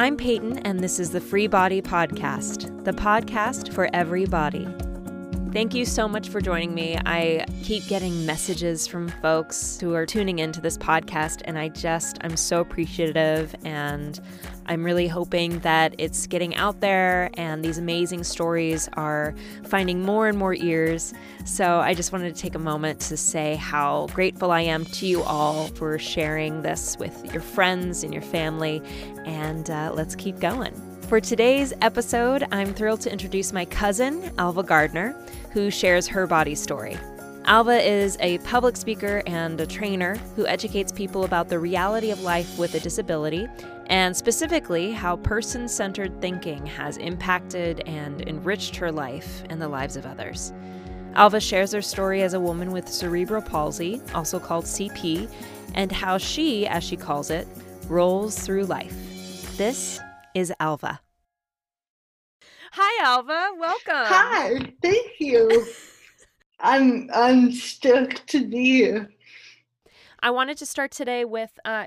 I'm Peyton, and this is the Free Body Podcast, the podcast for every body. Thank you so much for joining me. I keep getting messages from folks who are tuning into this podcast, and I just, I'm so appreciative. And I'm really hoping that it's getting out there and these amazing stories are finding more and more ears. So I just wanted to take a moment to say how grateful I am to you all for sharing this with your friends and your family. And uh, let's keep going. For today's episode, I'm thrilled to introduce my cousin, Alva Gardner, who shares her body story. Alva is a public speaker and a trainer who educates people about the reality of life with a disability and specifically how person centered thinking has impacted and enriched her life and the lives of others. Alva shares her story as a woman with cerebral palsy, also called CP, and how she, as she calls it, rolls through life. This is Alva. Hi, Alva. Welcome. Hi. Thank you. I'm I'm stoked to be here. I wanted to start today with uh,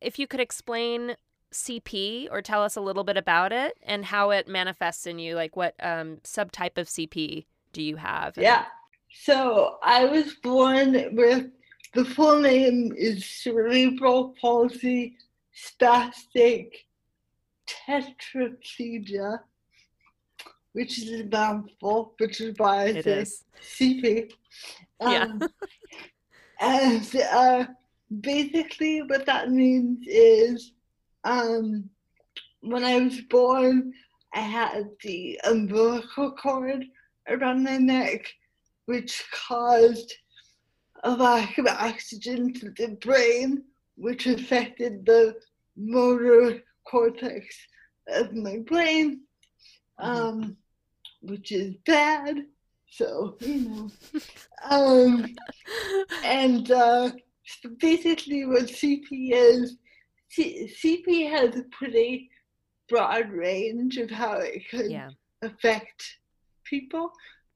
if you could explain CP or tell us a little bit about it and how it manifests in you. Like, what um, subtype of CP do you have? And... Yeah. So I was born with the full name is cerebral palsy spastic tetraplegia which is a mouthful, which is why I it say is. CP. Um, yeah. and uh, basically, what that means is um, when I was born, I had the umbilical cord around my neck, which caused a lack of oxygen to the brain, which affected the motor cortex of my brain. Mm-hmm. Um, which is bad. So, you know. um, and uh, basically, what CP is C- CP has a pretty broad range of how it could yeah. affect people.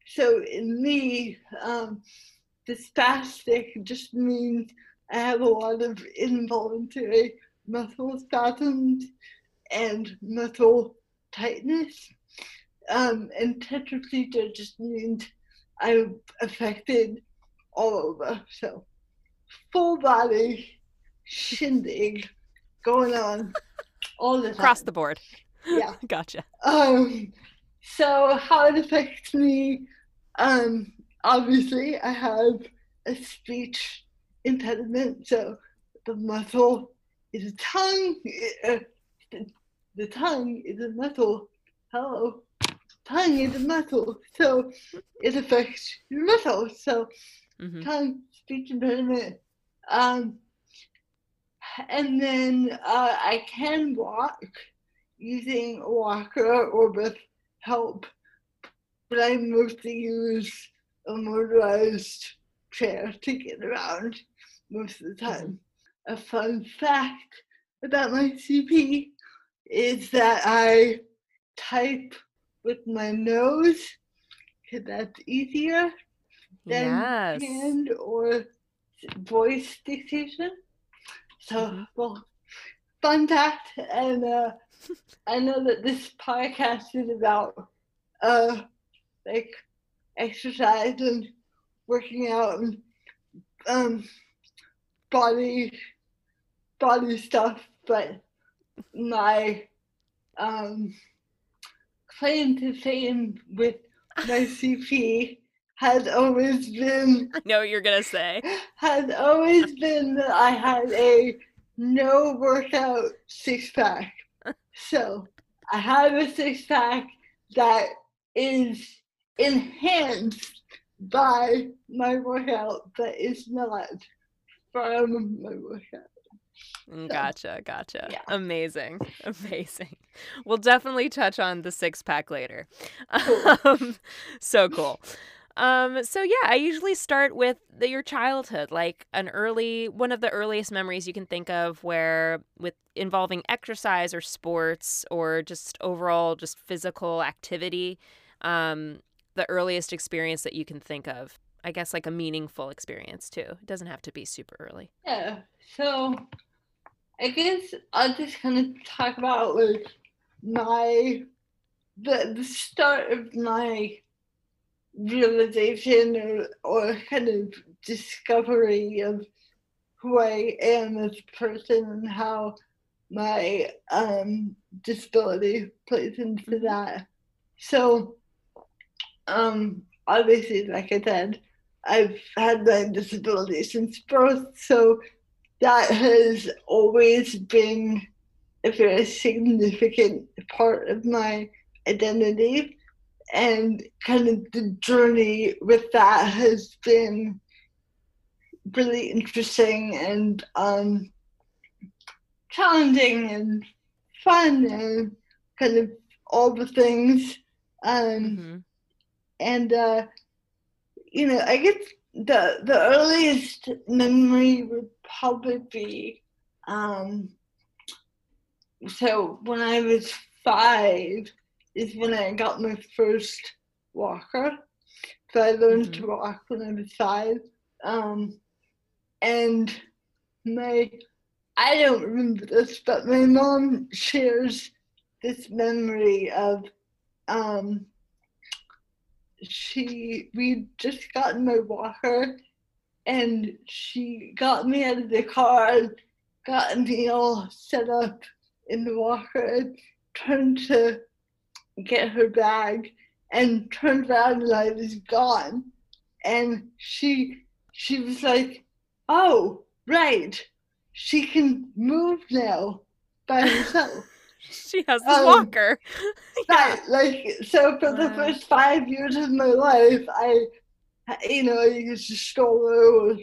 So, in me, um, the spastic just means I have a lot of involuntary muscle spasms and muscle tightness. Um, and tetraplegia just means I'm affected all over. So full body shindig going on all the time. Across the board. Yeah. gotcha. Um, so how it affects me, um, obviously I have a speech impediment, so the muscle is a tongue. Uh, the, the tongue is a muscle. Hello tongue is a muscle, so it affects your muscles. So mm-hmm. tongue, speech impediment. Um, and then uh, I can walk using a walker or with help, but I mostly use a motorized chair to get around most of the time. A fun fact about my CP is that I type with my nose because that's easier than yes. hand or voice dictation. So, mm-hmm. well, fun fact, and uh, I know that this podcast is about uh, like exercise and working out and um, body body stuff, but my um, claim to fame with my CP has always been. I know what you're gonna say. Has always been that I had a no workout six pack. So I have a six pack that is enhanced by my workout, but is not from my workout. Mm, gotcha, gotcha. Yeah. Amazing, amazing. We'll definitely touch on the six pack later. Cool. Um, so cool. Um, so yeah, I usually start with the, your childhood, like an early one of the earliest memories you can think of where with involving exercise or sports or just overall just physical activity. Um, the earliest experience that you can think of. I guess like a meaningful experience too. It doesn't have to be super early. Yeah. So I guess I'll just kind of talk about like my the the start of my realization or or kind of discovery of who I am as a person and how my um, disability plays into that. So, um, obviously, like I said, I've had my disability since birth, so that has always been a very significant part of my identity. And kind of the journey with that has been really interesting and um, challenging and fun and kind of all the things. Um, mm-hmm. And uh, you know, I guess the the earliest memory would probably um, so when I was five is when I got my first walker. So I learned mm-hmm. to walk when I was five. Um, and my I don't remember this, but my mom shares this memory of um, she we just gotten my walker and she got me out of the car and got me all set up in the walker and turned to get her bag and turned around and I was gone. And she she was like, Oh, right she can move now by herself. she has this um, walker. yeah. like so for the first five years of my life, I, you know, I used a stroller or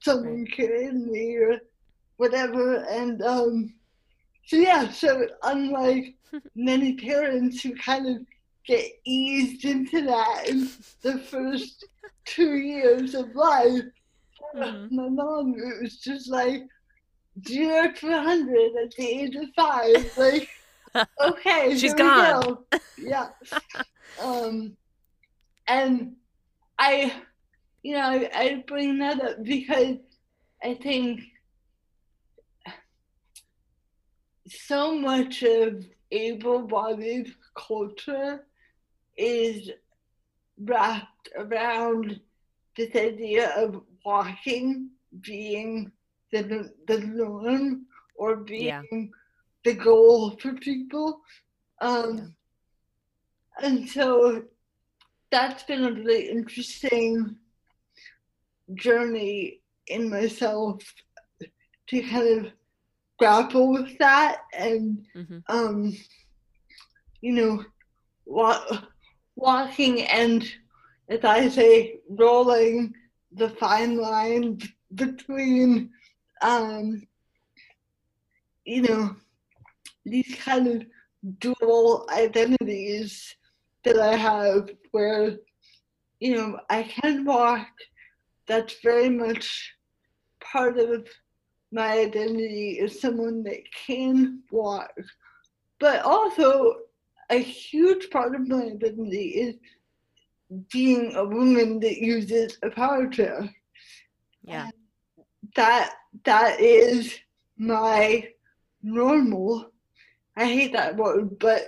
someone carried me or whatever, and um, so yeah. So unlike many parents who kind of get eased into that in the first two years of life. Mm-hmm. My mom, it was just like, zero to 100 at the age of five. Like, okay, she's gone. Go. Yeah. um, and I, you know, I, I bring that up because I think so much of able-bodied culture is wrapped around this idea of walking being the the norm or being yeah. the goal for people. Um, yeah. And so that's been a really interesting journey in myself to kind of grapple with that and mm-hmm. um, you know wa- walking and as I say rolling the fine line between um, you know, these kind of dual identities that I have where, you know, I can walk, that's very much part of my identity as someone that can walk. But also, a huge part of my identity is being a woman that uses a power chair. Yeah. And that that is my normal. I hate that word, but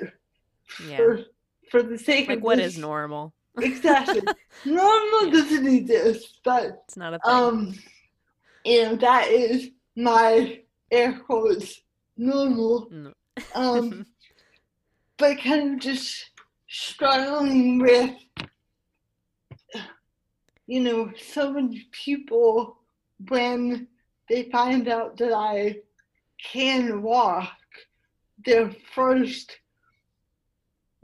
yeah. for for the sake like of what this, is normal? exactly. normal yeah. doesn't exist, but it's not a thing. Um, know that is my air quotes normal. No. um, but kind of just struggling with, you know, so many people when they find out that I can walk, their first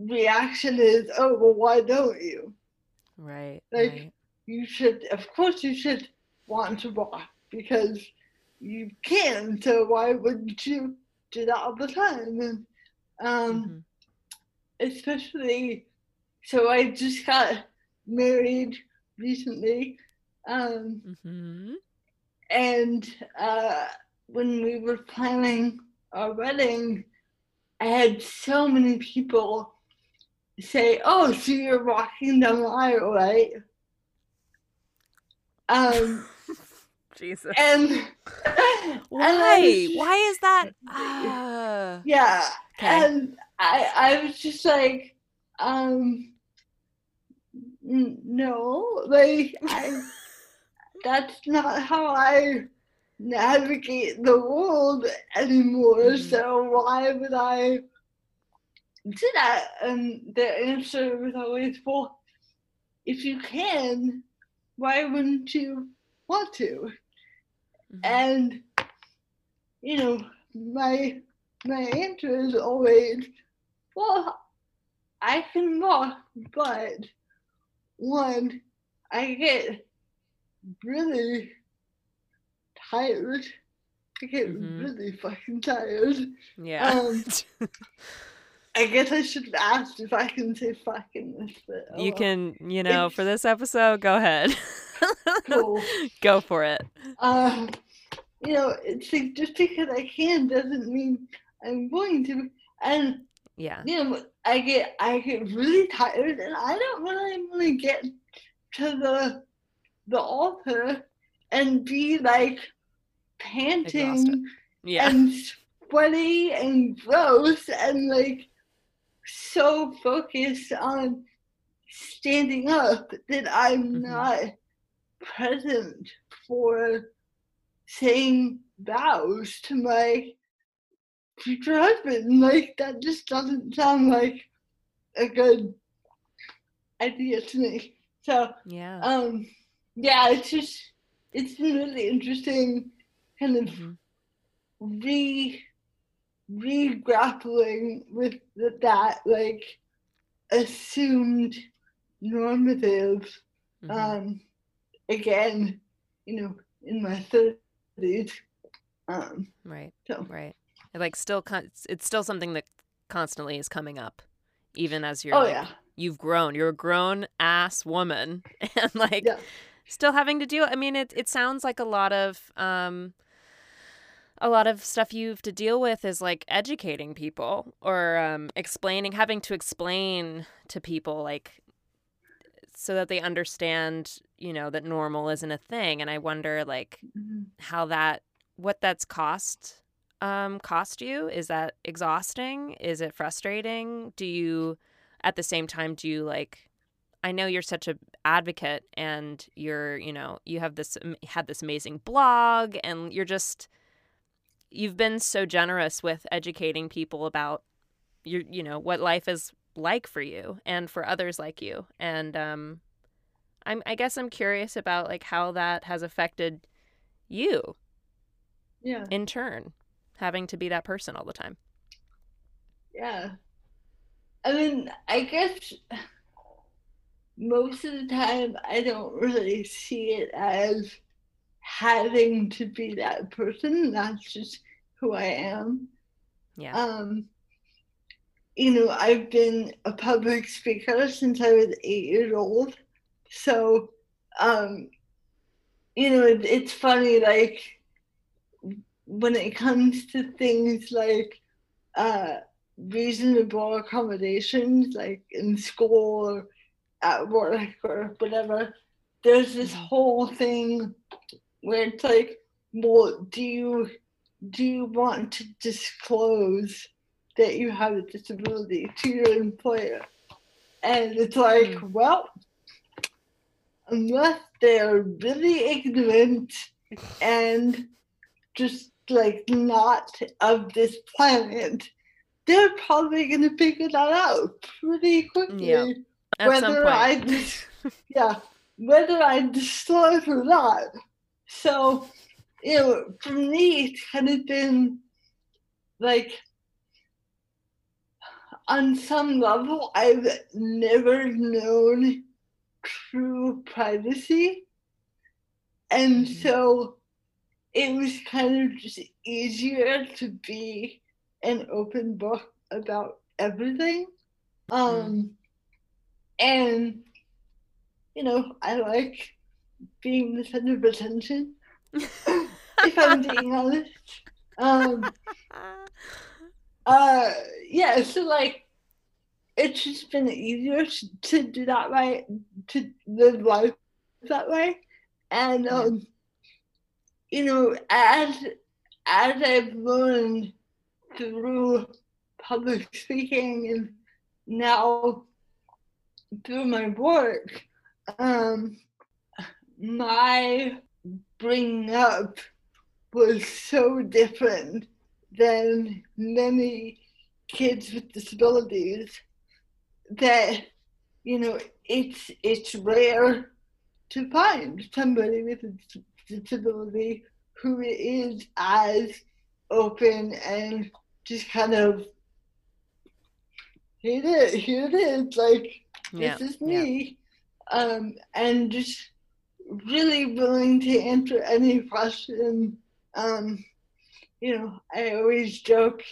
reaction is, oh, well, why don't you? Right. Like, right. you should, of course, you should want to walk because you can. So why wouldn't you do that all the time? And um, mm-hmm. especially, so I just got married recently. Um, mm-hmm. And uh, when we were planning our wedding, I had so many people say, "Oh, so you're walking the aisle, right?" Um, Jesus. And why? And why is that? Uh, yeah. okay. And I I was just like, um no, like I that's not how I navigate the world anymore. Mhm. So why would I do that? And the answer was always, well, if you can, why wouldn't you want to? Mhm. And you know, my my answer is always, well, I can walk, but one, I get really tired. I get Mhm. really fucking tired. yeah. Um, I guess I should have asked if I can say fucking this, but oh you can, you know, for this episode, go ahead. Cool. go for it. Um, you know, it's like just because I can doesn't mean I'm going to. And Yeah. you know, I get I get really tired, and I don't really want to get to the the altar and be like panting Exhausted. Yeah. and sweaty and gross and like so focused on standing up that I'm Mhm. not present for saying vows to my future husband. Like that just doesn't sound like a good idea to me. So yeah. um yeah, it's just it's been really interesting kind of Mhm. re re grappling with th- that like assumed normative Mhm. um again you know in my 30s um right. so Right. It, like still con- it's- it's still something that constantly is coming up even as you're oh like yeah you've grown. You're a grown ass woman and like yeah still having to do. I mean it it sounds like a lot of um a lot of stuff you have to deal with is like educating people or um explaining having to explain to people like so that they understand, you know, that normal isn't a thing and I wonder like Mhm. how that what that's cost um cost you. Is that exhausting? Is it frustrating? Do you at the same time do you like i know you're such a advocate and you're you know you have this had this amazing blog and you're just you've been so generous with educating people about your you know what life is like for you and for others like you. And um i'm i guess i'm curious about like how that has affected you yeah. in turn having to be that person all the time. Yeah. I mean, I guess most of the time I don't really see it as having to be that person. That's just who I am. yeah Um, you know, I've been a public speaker since I was eight years old. So, um, you know, it, it's funny, like, when it comes to things like uh, reasonable accommodations, like in school or at work or whatever, there's this Mhm. whole thing where it's like, well, do you do you want to disclose that you have a disability to your employer? And it's like, hmm. well, unless they're really ignorant and just like not of this planet, they're probably gonna figure that out pretty quickly. Yeah, at some whether point I yeah, whether I disclose or not. So, you know, for me, it's kind of been like on some level, I've never known true privacy. And Mhm. so it was kind of just easier to be an open book about everything. Um, and, you know, I like being the center of attention, if I'm being honest. Um, uh, yeah, so like, it's just been easier to, do that way, to live life that way. And, um, you know, as as I've learned through public speaking and now through my work, um, my bringing up was so different than many kids with disabilities that you know it's it's rare to find somebody with a disability who is as open and just kind of here it is, here it is, like yeah, this is me. Yeah. Um, and just really willing to answer any question. Um, you know, I always joke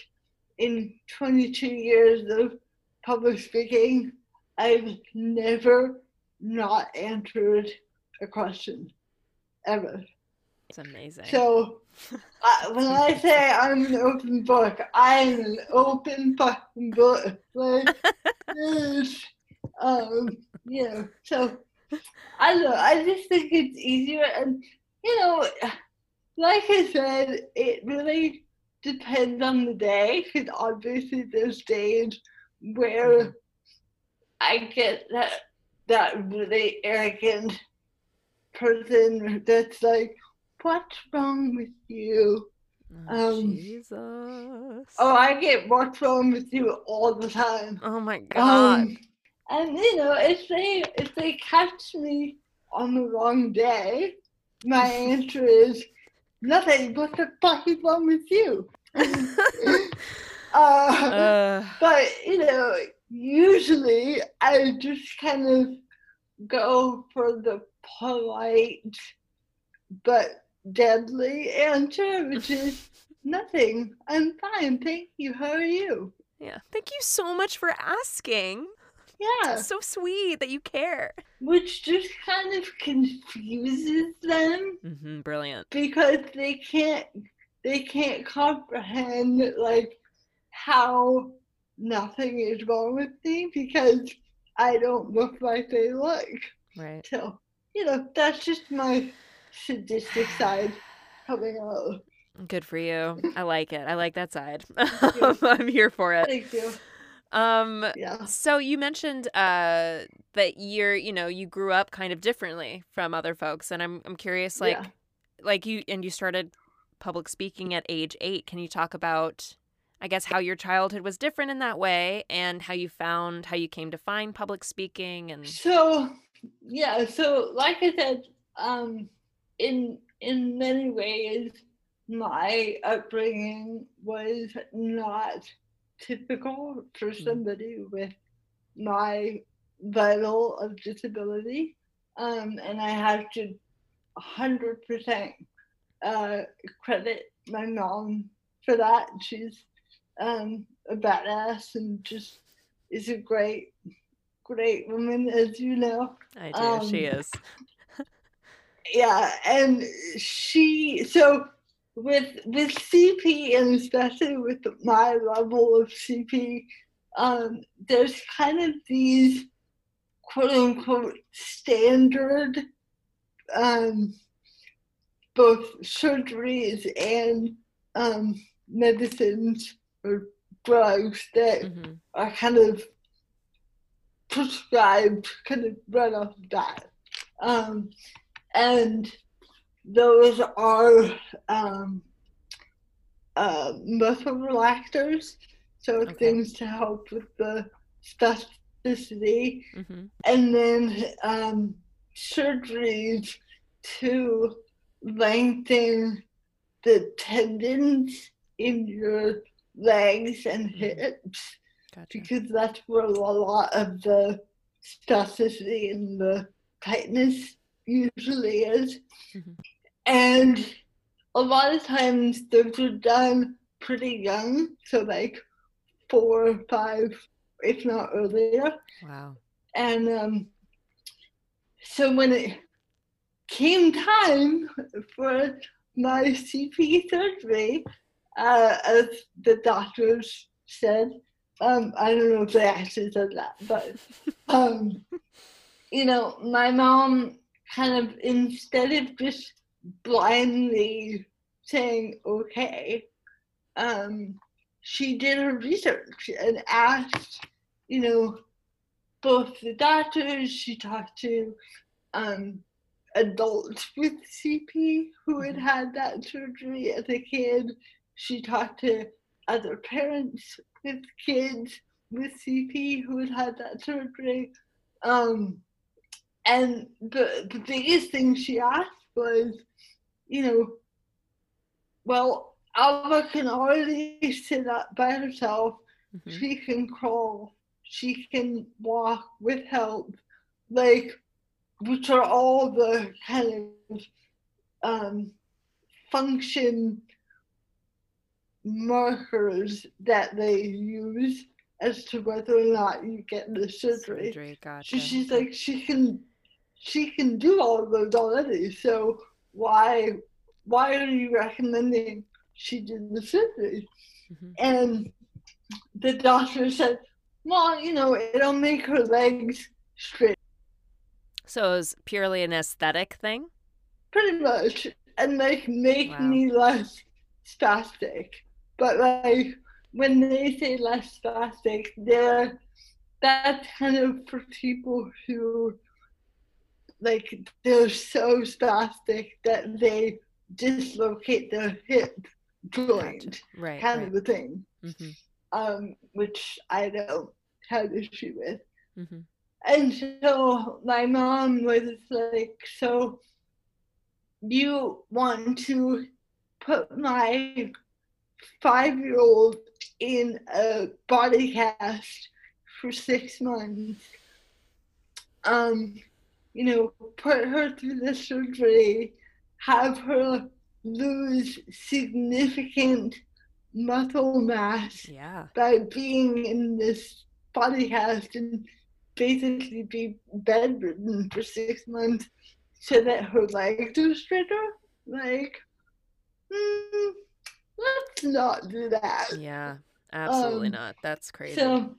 in 22 years of public speaking, I've never not answered a question ever. It's amazing. So uh, when I say I'm an open book, I'm an open fucking book. Like, yes. um, you know, so I don't know. I just think it's easier, and you know, like I said, it really depends on the day. Because obviously, there's days where mm-hmm. I get that that really arrogant person that's like, "What's wrong with you?" Oh, um, Jesus. Oh, I get what's wrong with you all the time. Oh my god. Um, and you know, if they if they catch me on the wrong day, my answer is nothing. What the fuck is wrong with you? uh, uh. But you know, usually I just kind of go for the polite but deadly answer, which is nothing. I'm fine, thank you. How are you? Yeah, thank you so much for asking. Yeah. It's so sweet that you care. Which just kind of confuses them. Mm-hmm, brilliant. Because they can't they can't comprehend like how nothing is wrong with me because I don't look like they look. Right. So, you know, that's just my sadistic side coming out. Good for you. I like it. I like that side. I'm here for it. Thank you. Um, yeah. So you mentioned uh, that you're, you know, you grew up kind of differently from other folks, and I'm I'm curious, like, yeah. like you and you started public speaking at age eight. Can you talk about, I guess, how your childhood was different in that way, and how you found how you came to find public speaking, and so yeah, so like I said, um, in in many ways, my upbringing was not typical for mm-hmm. somebody with my level of disability. Um, and I have to 100% uh, credit my mom for that. She's um, a badass and just is a great, great woman, as you know. I do. Um, she is. yeah, and she so with with CP and especially with my level of CP, um, there's kind of these quote unquote standard um, both surgeries and um, medicines or drugs that mm-hmm. are kind of prescribed kind of right off the bat. Um, and those are um, uh, muscle relaxers, so okay. things to help with the spasticity, mm-hmm. and then um, surgeries to lengthen the tendons in your legs and mm-hmm. hips gotcha. because that's where a lot of the spasticity and the tightness usually is. Mm-hmm. And a lot of times those are done pretty young, so like four or five, if not earlier. Wow. And um, so when it came time for my CP surgery, uh, as the doctors said, um, I don't know if they actually said that, but um, you know, my mom kind of instead of just blindly saying okay. Um, she did her research and asked, you know, both the doctors, she talked to um, adults with CP who had mm-hmm. had that surgery as a kid. She talked to other parents with kids with CP who had had that surgery. Um, and the, the biggest thing she asked was, you know, well, Alva can already sit up by herself. Mm-hmm. She can crawl. She can walk with help. Like, which are all the kind of um, function markers that they use as to whether or not you get the surgery. surgery gotcha. So she's like, she can, she can do all of those already. So why, why are you recommending she did the surgery? Mm-hmm. And the doctor said, well, you know, it'll make her legs straight. So it was purely an aesthetic thing? Pretty much. And like make wow. me less spastic. But like when they say less spastic, they're that's kind of for people who like they're so spastic that they dislocate their hip joint, right, kind right. of a thing. Mm-hmm. Um, which I don't have issue with. Mm-hmm. And so my mom was like, "So you want to put my five-year-old in a body cast for six months. Um, you know, put her through the surgery, have her lose significant muscle mass yeah. by being in this body cast and basically be bedridden for six months so that her legs are straighter. Like, mm, let's not do that. Yeah, absolutely um, not. That's crazy. So,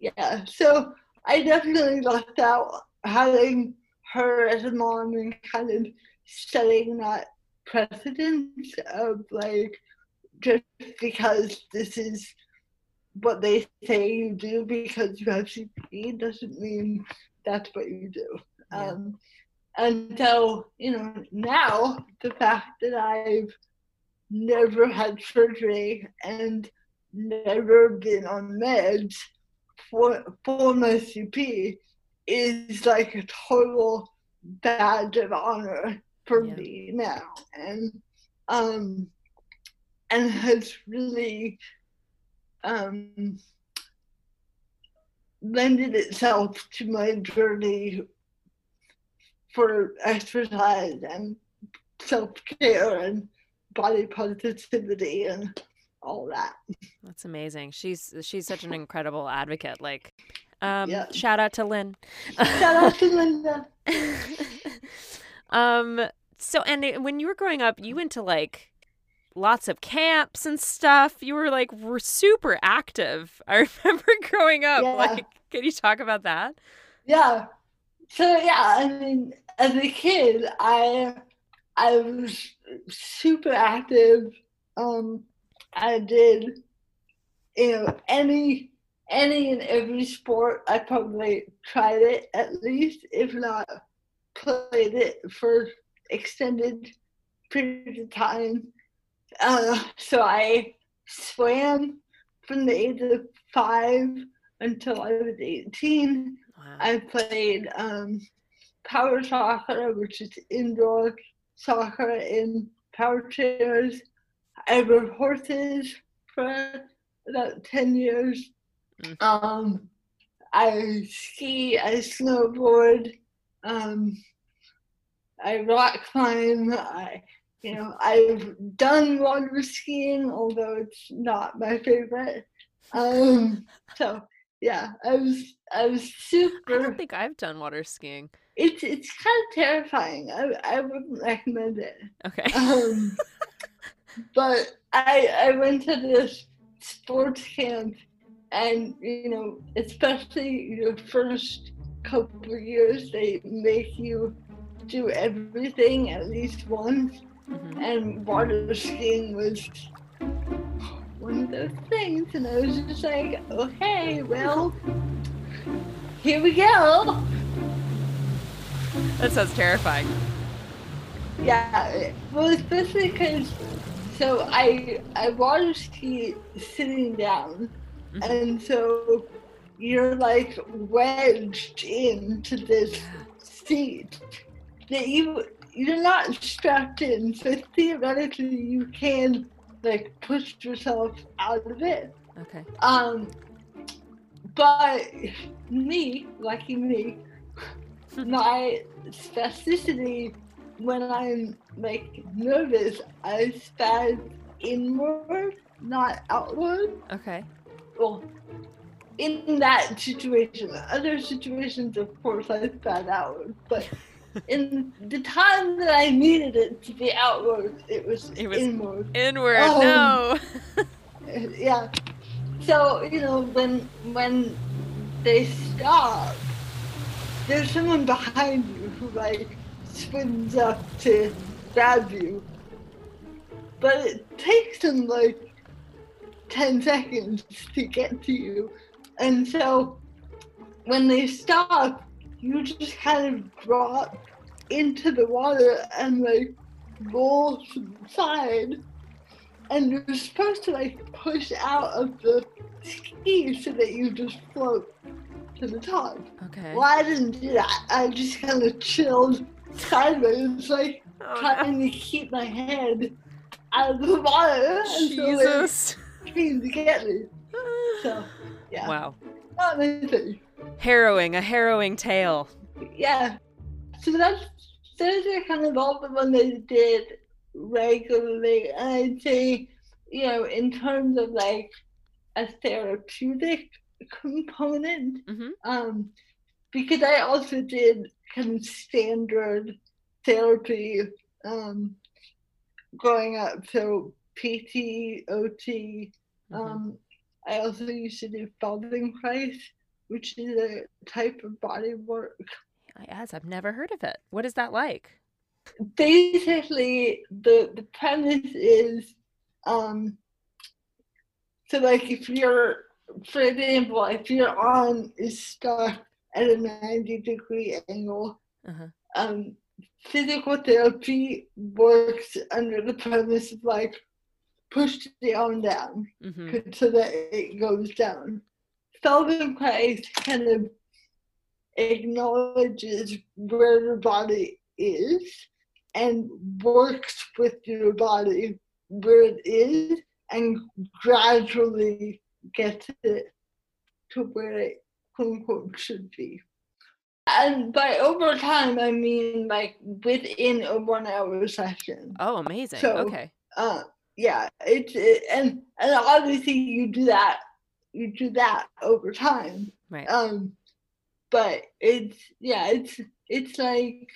yeah, so I definitely left out having her as a mom and kind of setting that precedence of like just because this is what they say you do because you have CP doesn't mean that's what you do. Yeah. Um, and so, you know, now the fact that I've never had surgery and never been on meds for, for my CP is like a total badge of honor for yeah. me now. And um and has really um lended itself to my journey for exercise and self care and body positivity and all that. That's amazing. She's she's such an incredible advocate. Like, um, yeah. shout out to Lynn. shout out to Linda. um. So, and when you were growing up, you went to like lots of camps and stuff. You were like were super active. I remember growing up. Yeah. Like, can you talk about that? Yeah. So yeah, I mean, as a kid, I I was super active. Um, I did, you know, any any and every sport. I probably tried it at least, if not played it for extended periods of time. Uh, so I swam from the age of five until I was 18. Wow. I played um, power soccer, which is indoor soccer in power chairs. I rode horses for about 10 years. Mm. Um, I ski, I snowboard, um, I rock climb. I, you know, I've done water skiing, although it's not my favorite. Um, so yeah, I was I was super. I don't think I've done water skiing. It's it's kind of terrifying. I I wouldn't recommend it. Okay. Um, but I I went to this sports camp, and you know, especially your first couple of years, they make you do everything at least once, Mhm. and water skiing was one of those things. And I was just like, okay, well, here we go. That sounds terrifying. Yeah, well, especially because so I I water ski sitting down, Mhm. and so you're like wedged into this seat that you you're not strapped in, so theoretically you can like push yourself out of it. Okay. Um, but me, lucky me, my spasticity when I'm like nervous, I spaz inward, not outward. Okay. Well, in that situation, other situations, of course, I spaz outward, but in the time that I needed it to be outward, it was, It was- inward. Inward. Oh. No. yeah. So you know when when they stop, there's someone behind you who like swims up to grab you, but it takes them like ten seconds to get to you, and so when they stop, you just kind of drop into the water and like roll to the side and you're supposed to like push out of the ski so that you just float to the top. okay. Well, I didn't do that. I just kind of chilled sideways, like Oh, no. trying to keep my head out of the water Jesus. Came to get me. So, yeah, Wow. not thing. Harrowing, a harrowing tale. Yeah. So that's those are kind of all the ones I did regularly. And I'd say, you know, in terms of like a therapeutic component, Mhm. um, because I also did kind of standard therapy um, growing up. So PT, OT. Mhm. Um, I also used to do Feldenkrais, which is a type of body work Yes, I've never heard of it. What is that like? basically the the premise is um so like if you're for example if your arm is stuck at a 90 degree angle Uh-huh. um physical therapy works under the premise of like push the arm down Mm-hmm. so that it goes down. Feldenkrais kind of acknowledges where your body is and works with your body where it is and gradually gets it to where it quote unquote should be. And by over time, I mean like within a one hour session Oh, amazing. So- okay. uh yeah it's it, and and obviously you do that you do that over time. Right. um but it's yeah it's it's like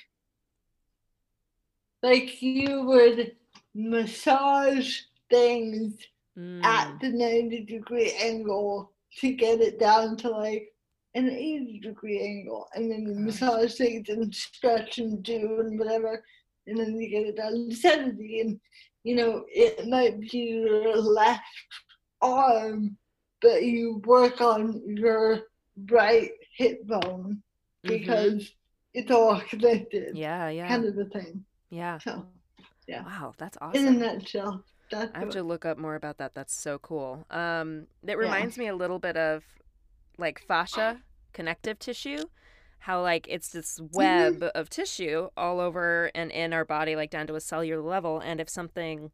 like you would massage things at Mm, the 90 degree angle to get it down to like an 80 degree angle and then you massage things and stretch and do and whatever and then you get it down to 70 and you know it might be your left arm but you work on your right hip bone mhm. because it's all connected Yeah, yeah. kind of the thing Yeah. so yeah. Wow, that's awesome. in a nutshell that's I have what- to look up more about that. That's so cool. Um, that Yeah. reminds me a little bit of like fascia, connective tissue. How like it's this Mm-hmm. web of tissue all over and in our body, like down to a cellular level. And if something,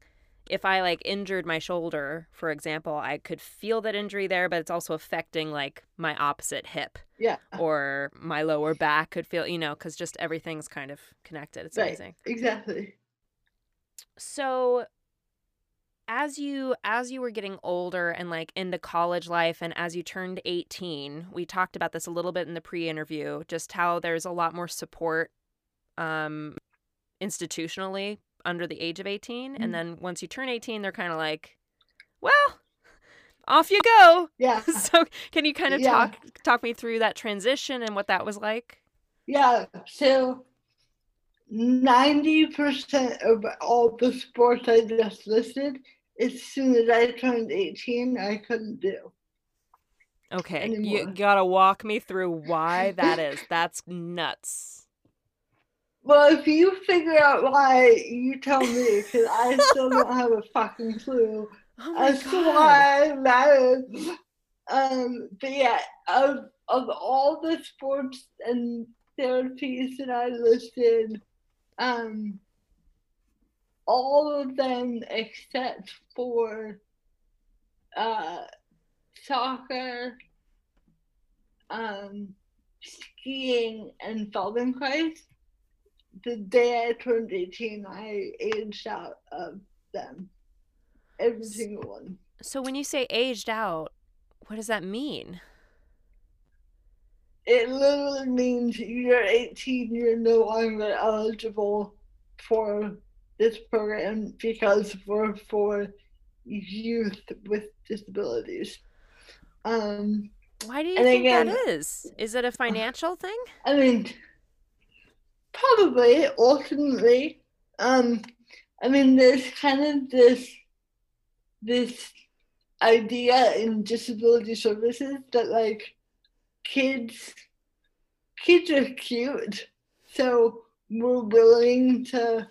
if I like injured my shoulder, for example, I could feel that injury there, but it's also affecting like my opposite hip yeah or my lower back could feel, you know, because just everything's kind of connected. It's Right. amazing. exactly so as you as you were getting older and like into college life and as you turned 18 we talked about this a little bit in the pre-interview just how there's a lot more support um institutionally under the age of 18 Mhm. and then once you turn 18 they're kind of like well off you go yeah so can you kind of Yeah. talk talk me through that transition and what that was like Yeah, so 90% of all the sports I just listed, as soon as I turned 18, I couldn't do. Okay, anymore. you gotta walk me through why that is. That's nuts. Well, if you figure out why, you tell me, because I still don't have a fucking clue Oh as to why that is. Um, but yeah, of, of all the sports and therapies that I listed, um, all of them except for uh, soccer, um, skiing, and Feldenkrais. The day I turned 18, I aged out of them. Every single one. So when you say aged out, what does that mean? It literally means you're 18, you're no longer eligible for this program because we're for youth with disabilities. Um, Why do you think again- that is? Is it a financial thing? I mean, probably ultimately. Um, I mean, there's kind of this this idea in disability services that like kids kids are cute, so we're willing to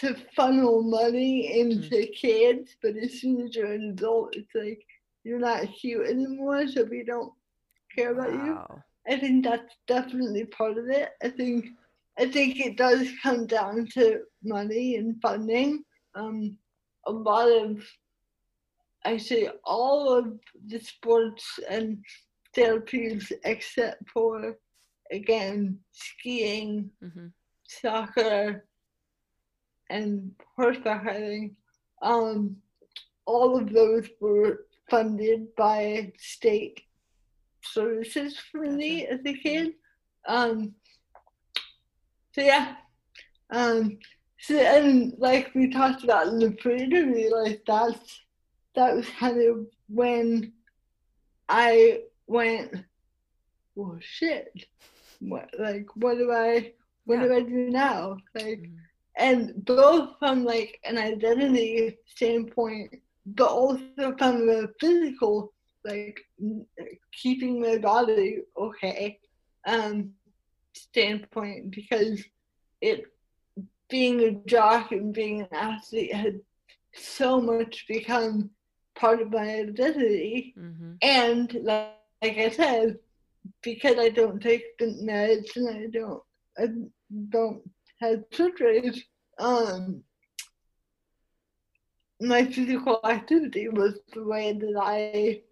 to funnel money into kids, but as soon as you're an adult, it's like you're not cute anymore, so we don't care about you. I think that's definitely part of it. I think I think it does come down to money and funding. Um, a lot of I say all of the sports and therapies except for again skiing, hmm soccer, and horseback riding. Um, all of those were funded by state services for me as a kid. Um, so yeah, um, so and like we talked about in the pre-interview, like that's that was kind of when I went, well, shit, what like what do I what do I do now? Like Mhm. And both from like an identity standpoint, but also from a physical, like keeping my body okay, um, standpoint because it being a jock and being an athlete had so much become part of my identity, mm-hmm. and like, like I said, because I don't take the meds and I don't I don't have surgeries, um, my physical activity was the way that I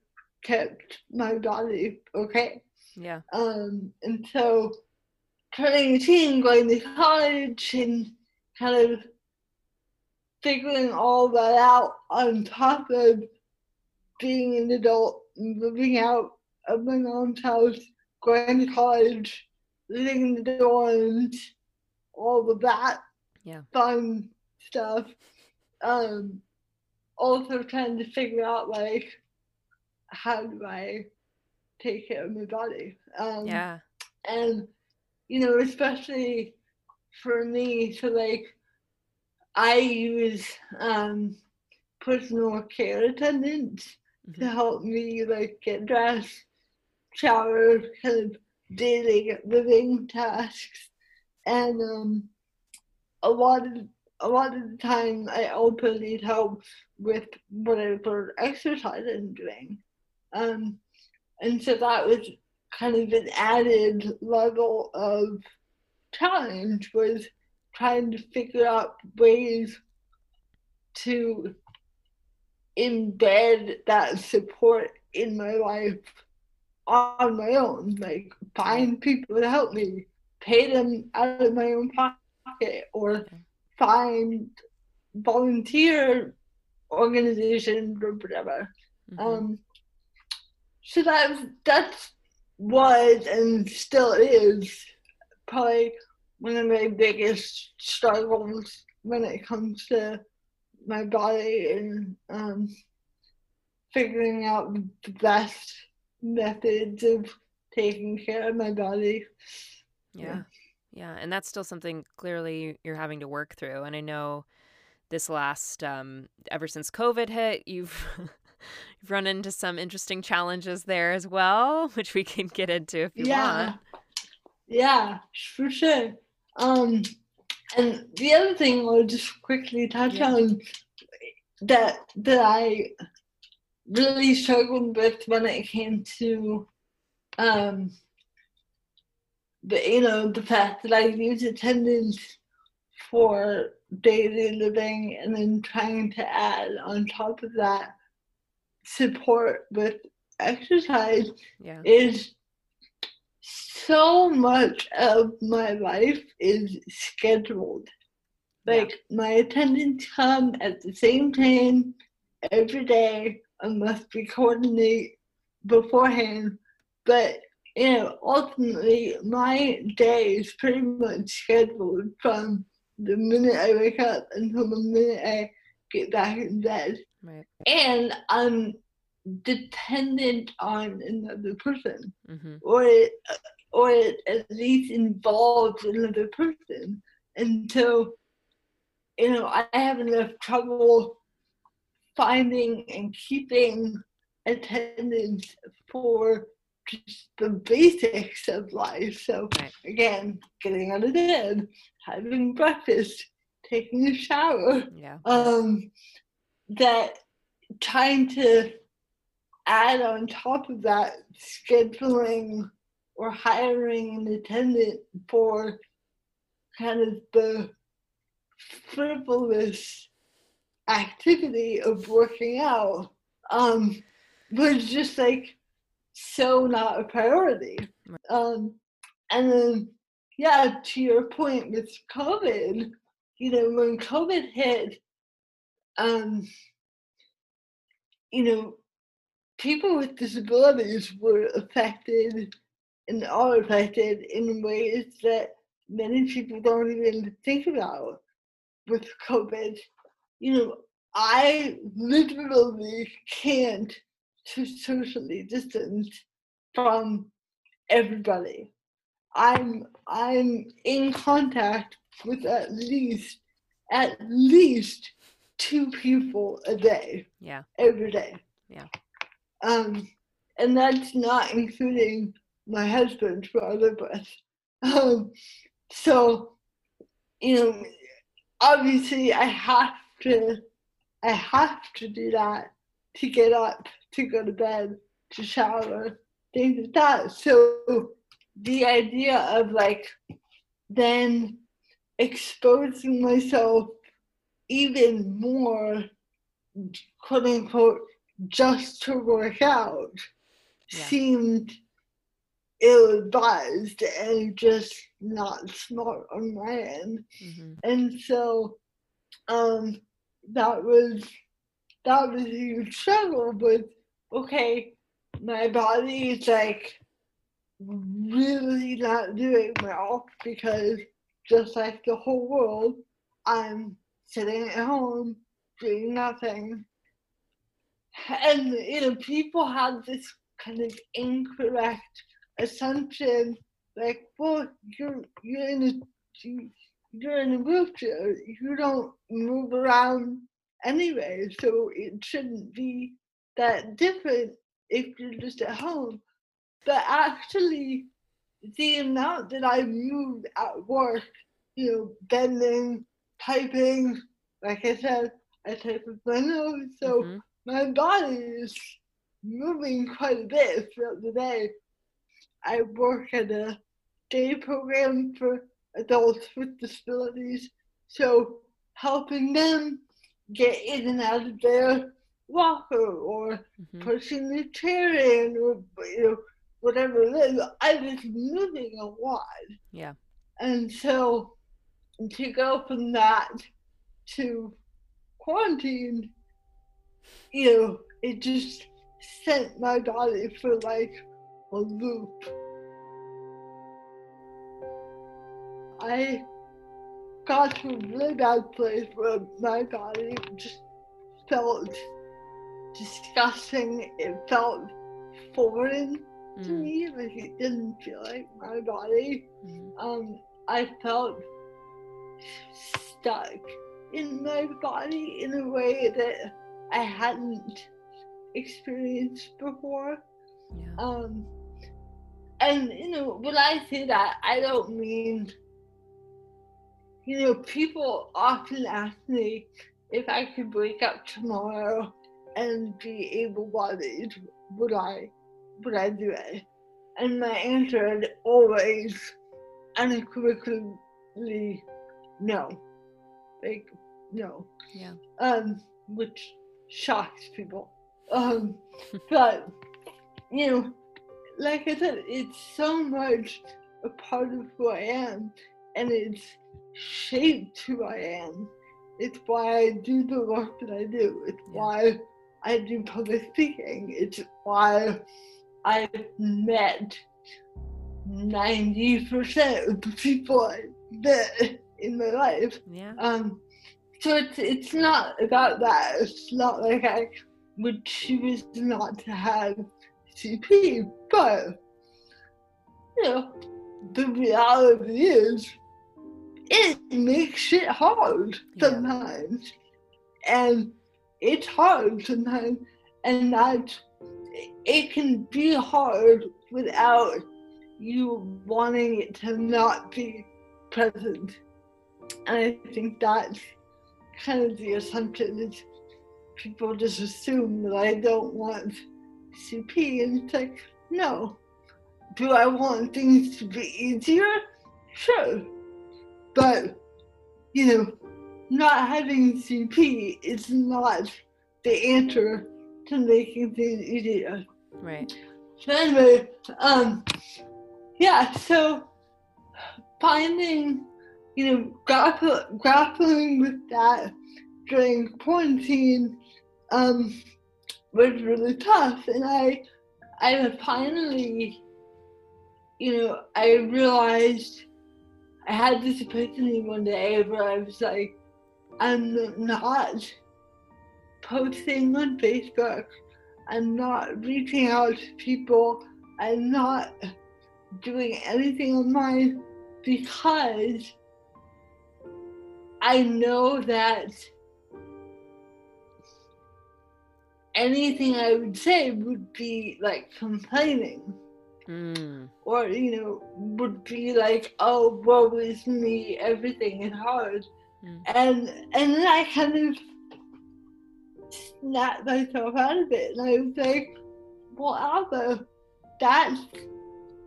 kept my body okay. Yeah. Um, and so turning 18, going to college, and kind of figuring all that out on top of being an adult, moving out of my mom's house, going to college, living in the dorms, all of that Yeah. fun stuff. Um, also trying to figure out like how do I take care of my body. Um, Yeah. and you know especially for me so like i use um personal care attendants to Mhm. help me like get dressed shower kind of daily living tasks and um a lot of a lot of the time i also need help with whatever exercise i'm doing. Um and so that was kind of an added level of challenge was trying to figure out ways to embed that support in my life on my own like find people to help me pay them out of my own pocket or find volunteer organizations or whatever Mhm. um, so that that was and still is probably one of my biggest struggles when it comes to my body and um, figuring out the best methods of taking care of my body. Yeah. Yeah, and that's still something clearly you're having to work through. And I know this last um ever since COVID hit, you've you've run into some interesting challenges there as well, which we can get into if you yeah. want. Yeah, for sure. Um and the other thing I'll just quickly touch Yeah. on that that I really struggled with when it came to um the you know the fact that I use attendants for daily living and then trying to add on top of that support with exercise Yeah. is so much of my life is scheduled. Yeah. Like my attendants come at the same time every day. Must be coordinate beforehand. But you know, ultimately my day is pretty much scheduled from the minute I wake up until the minute I get back in bed Right. and I'm dependent on another person, Mm-hmm. or it, or it at least involves another person. And so, you know, I have enough trouble finding and keeping attendants for just the basics of life. So Right. again, getting out of bed, having breakfast, taking a shower, Yeah. um, that trying to add on top of that scheduling or hiring an attendant for kind of the frivolous activity of working out um, was just like so not a priority. Um, and then, yeah, to your point with COVID, you know, when COVID hit, um, you know, people with disabilities were affected and are affected in ways that many people don't even think about with COVID. You know, I literally can't to socially distance from everybody. I'm I'm in contact with at least at least two people a day Yeah. every day. Yeah. Um, and that's not including my husband for other breath. Um, so, you know, obviously I have to, I have to do that to get up, to go to bed, to shower, things like that. So the idea of like then exposing myself even more, quote unquote, just to work out Yeah. seemed ill advised and just not smart on my end. Mm-hmm. And so um that was that was a huge struggle with okay, my body is like really not doing well because just like the whole world, I'm sitting at home doing nothing. And you know, people have this kind of incorrect assumption, like, well, you're you're in a you- you're in a wheelchair, you don't move around anyway, so it shouldn't be that different if you're just at home. But actually, the amount that I moved at work, you know, bending, typing, like I said, I type with my nose, so Mhm. my body is moving quite a bit throughout the day. I work at a day program for adults with disabilities, so helping them get in and out of their walker or Mhm. pushing the chair in or you know whatever it is. I was moving a lot. Yeah. And so to go from that to quarantine, you know, it just sent my body for like a loop. I got to a really bad place where my body just felt disgusting. It felt foreign to Mm. me, like it didn't feel like my body. Mhm. Um, I felt stuck in my body in a way that I hadn't experienced before. Yeah. Um, and you know, when I say that, I don't mean, you know, people often ask me if I could wake up tomorrow and be able-bodied, would I, would I do it? And my answer is always unequivocally no. Like no. Yeah. Um, which shocks people. Um, but you know, like I said, it's so much a part of who I am, and it's shaped who I am. It's why I do the work that I do. It's Yeah. why I do public speaking. It's why I've met 90% of the people I met in my life. Yeah. Um, so it's it's not about that. It's not like I would choose not to have CP, but you know, the reality is it makes it hard Yeah. sometimes, and it's hard sometimes, and that it can be hard without you wanting it to not be present. And I think that's kind of the assumption is people just assume that I don't want CP and it's like, no. Do I want things to be easier? Sure. But you know, not having CP is not the answer to making things easier. Right. So anyway, um, yeah. So finding, you know, grappl- grappling with that during quarantine, um, was really tough, and I, I finally, you know, I realized I had this epiphany one day where I was like, I'm not posting on Facebook. I'm not reaching out to people. I'm not doing anything online because I know that anything I would say would be like complaining Mm. or, you know, would be like, oh, woe is me, everything is hard. Mm. And and then I kind of snapped myself out of it and I was like, well, Alva, that's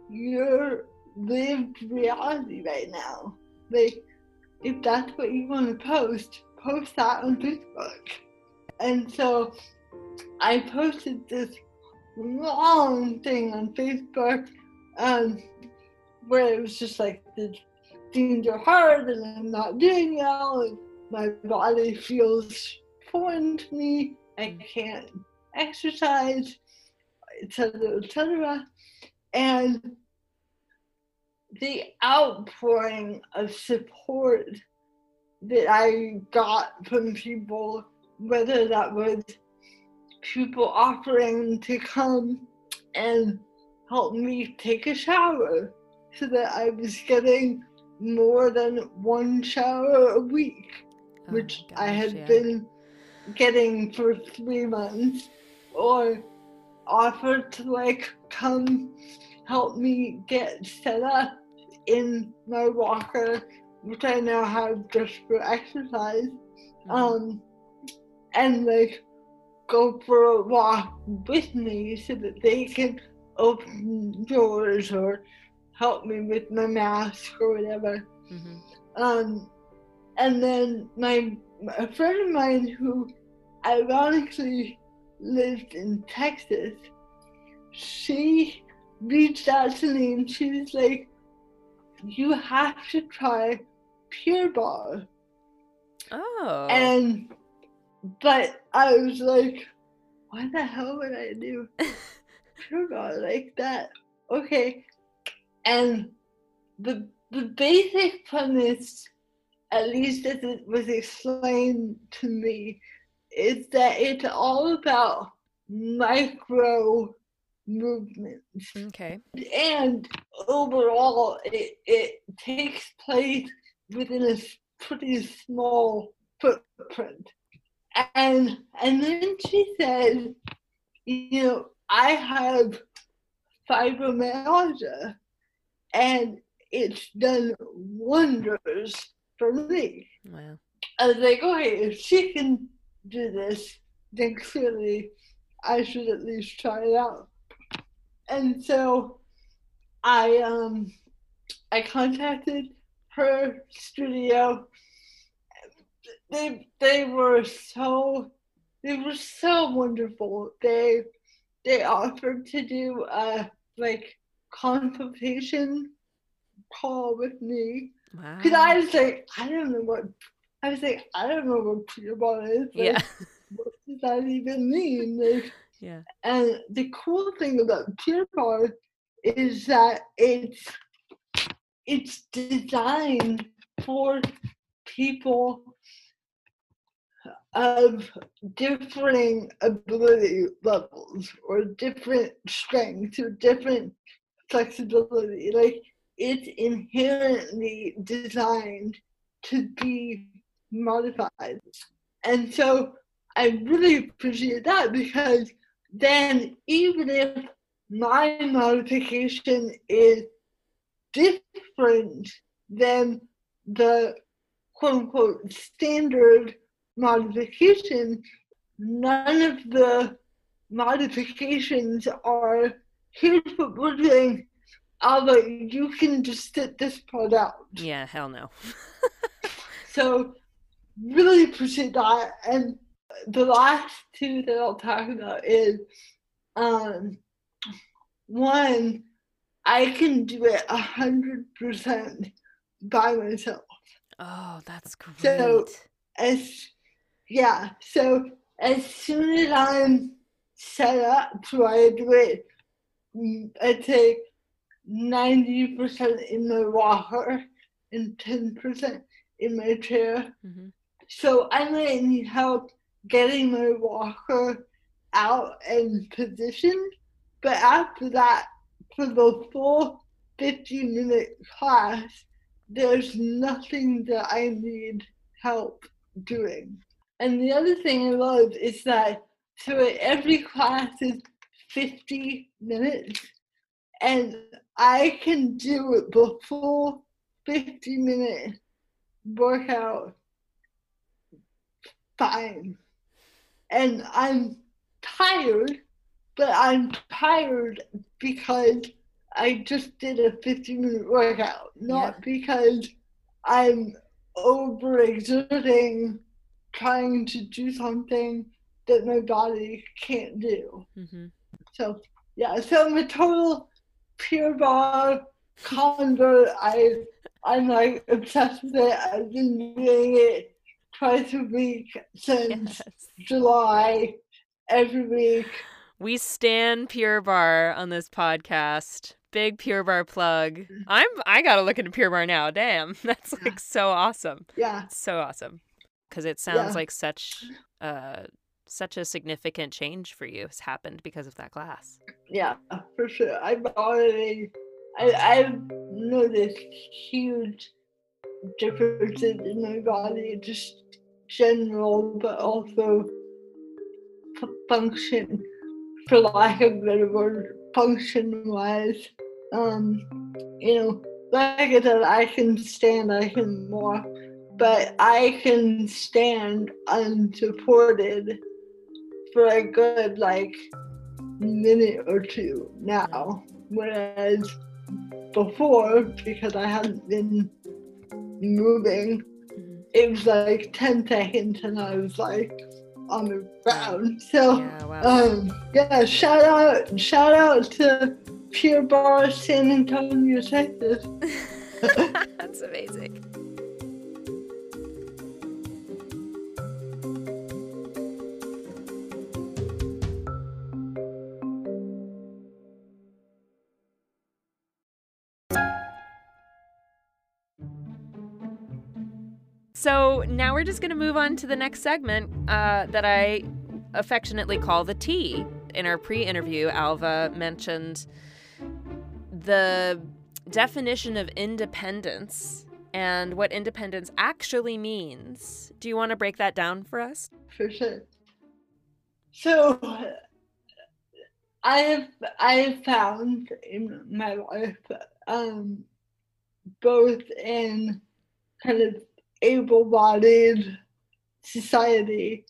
your lived reality right now. Like, if that's what you want to post, post that on Facebook. And so I posted this long thing on Facebook um, where it was just like the things are hard and I'm not doing well and my body feels foreign to me. I can't exercise, etc., etc. And the outpouring of support that I got from people, whether that was people offering to come and help me take a shower so that I was getting more than one shower a week, Oh which my I had yeah. been getting for three months, or offered to like come help me get set up in my walker, which I now have just for exercise Mhm. um, and like go for a walk with me so that they can open doors or help me with my mask or whatever. Mhm. Um, and then my a friend of mine who ironically lived in Texas, she reached out to me and she was like, "You have to try Pure Barre." Oh. And but I was like, why the hell would I do pure barre like that? Okay. And the the basic premise, at least as it was explained to me, is that it's all about micro movements okay. and overall, it, it takes place within a pretty small footprint. And and then she said, you know, I have fibromyalgia and it's done wonders for me. Wow. I was like, okay, if she can do this, then clearly I should at least try it out. And so I um I contacted her studio. They they were so they were so wonderful. They they offered to do a like consultation call with me. Because wow. I was like, I don't know what I was like, I don't know what Barre is. Like, yeah. what does that even mean? Like, yeah. And the cool thing about Barre is that it's it's designed for people of differing ability levels or different strengths or different flexibility. Like it's inherently designed to be modified. And so I really appreciate that because then even if my modification is different than the quote unquote standard modification, none of the modifications are here's what we're doing. Although you can just sit this part out. Yeah, hell no. so really appreciate that. And the last two that I'll talk about is um one, I can do it a hundred percent by myself. Oh, that's great. So as yeah, so as soon as I'm set up to I do it, mm, I take ninety percent in my walker and ten percent in my chair. Mm-hmm. So I might need help getting my walker out and positioned, but after that, for the full 50 minute class, there's nothing that I need help doing. And the other thing I love is that so every class is 50 minutes, and I can do the full 50 minute workout fine. And I'm tired, but I'm tired because I just did a 50 minute workout, not yeah. because I'm overexerting trying to do something that my body can't do. Mm-hmm. So, yeah, so I'm a total pure barre convert. I, I'm like obsessed with it. I've been doing it twice a week since yes. July, every week. We stand Pure Barre on this podcast. Big Pure Barre plug. I'm I gotta look into Pure Barre now. Damn, that's like so awesome. Yeah, so awesome. Because it sounds yeah. like such uh such a significant change for you has happened because of that class. Yeah, for sure. I've already I I've noticed huge differences in my body, just general, but also function, for lack of a better word, function wise. Um, you know, like I said, I can stand, I can walk, but I can stand unsupported for a good like minute or two now. Whereas before, because I hadn't been moving, it was like 10 seconds and I was like on the ground. So, yeah, wow. um, yeah, shout out, shout out to Pure Barre San Antonio, Texas. That's amazing. So now we're just going to move on to the next segment uh, that I affectionately call the tea. In our pre interview, Alva mentioned the definition of independence and what independence actually means. Do you want to break that down for us? For sure. So, I have I have found in my life, um, both in kind of able-bodied society,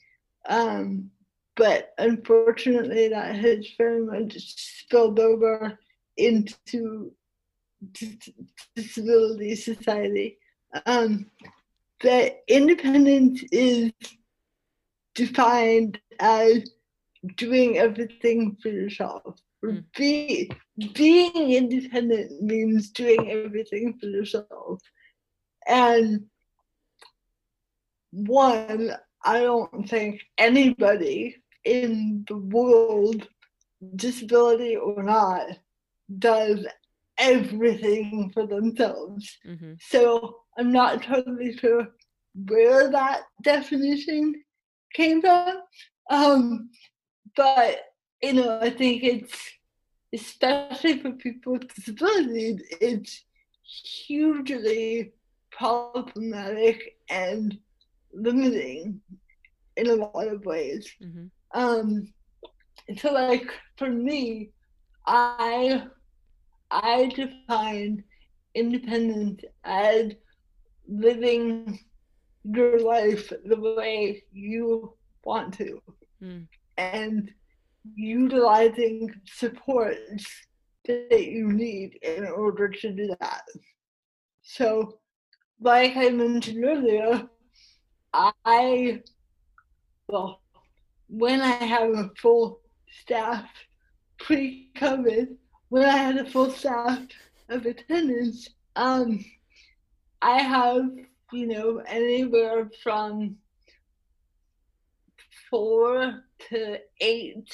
um, but unfortunately that has very much spilled over into disability society. Um, that independence is defined as doing everything for yourself. Mm. Be, being independent means doing everything for yourself. And one, I don't think anybody in the world, disability or not, does everything for themselves. Mm-hmm. So I'm not totally sure where that definition came from. Um, but you know, I think it's especially for people with disabilities, it's hugely problematic and limiting in a lot of ways. Mm-hmm. Um, so, like for me, I I define independence as living your life the way you want to mm. and utilizing supports that you need in order to do that. So, like I mentioned earlier, I, well, when I have a full staff pre COVID, when I had a full staff of attendants, um, I have, you know, anywhere from four to eight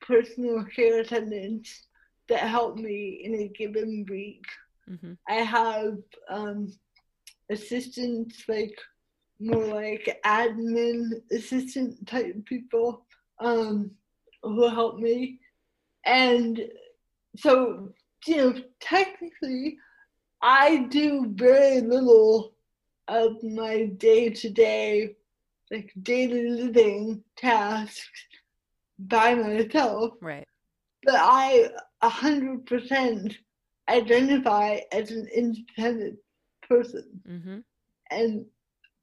personal care attendants that help me in a given week. Mm-hmm. I have um, assistants like more like admin assistant type people um, who help me. And so you know technically i do very little of my day-to-day like daily living tasks by myself right but i a hundred percent identify as an independent person mm-hmm. and